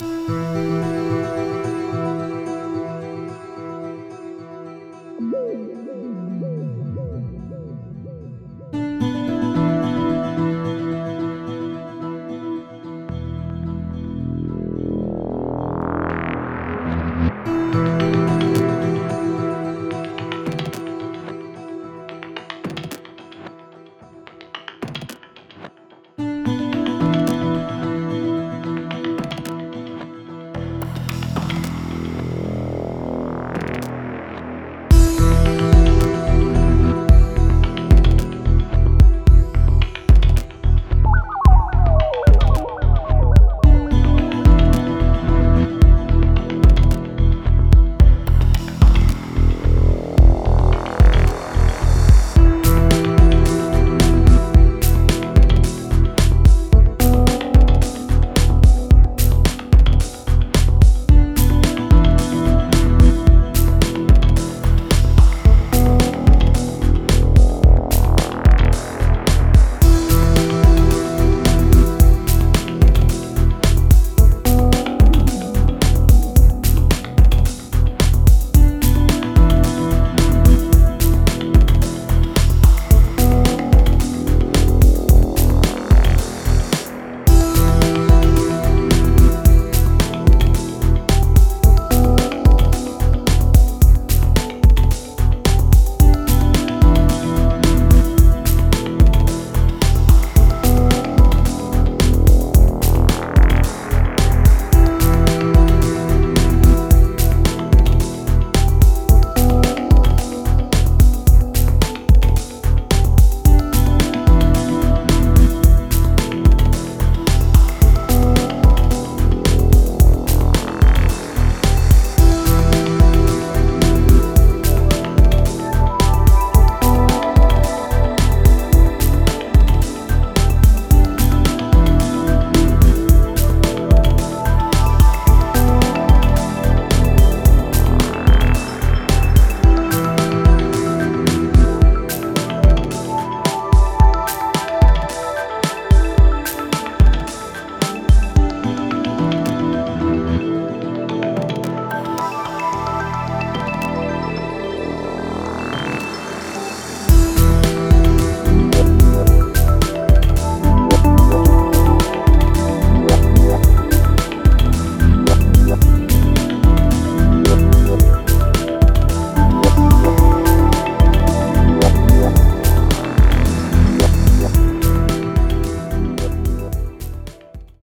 Música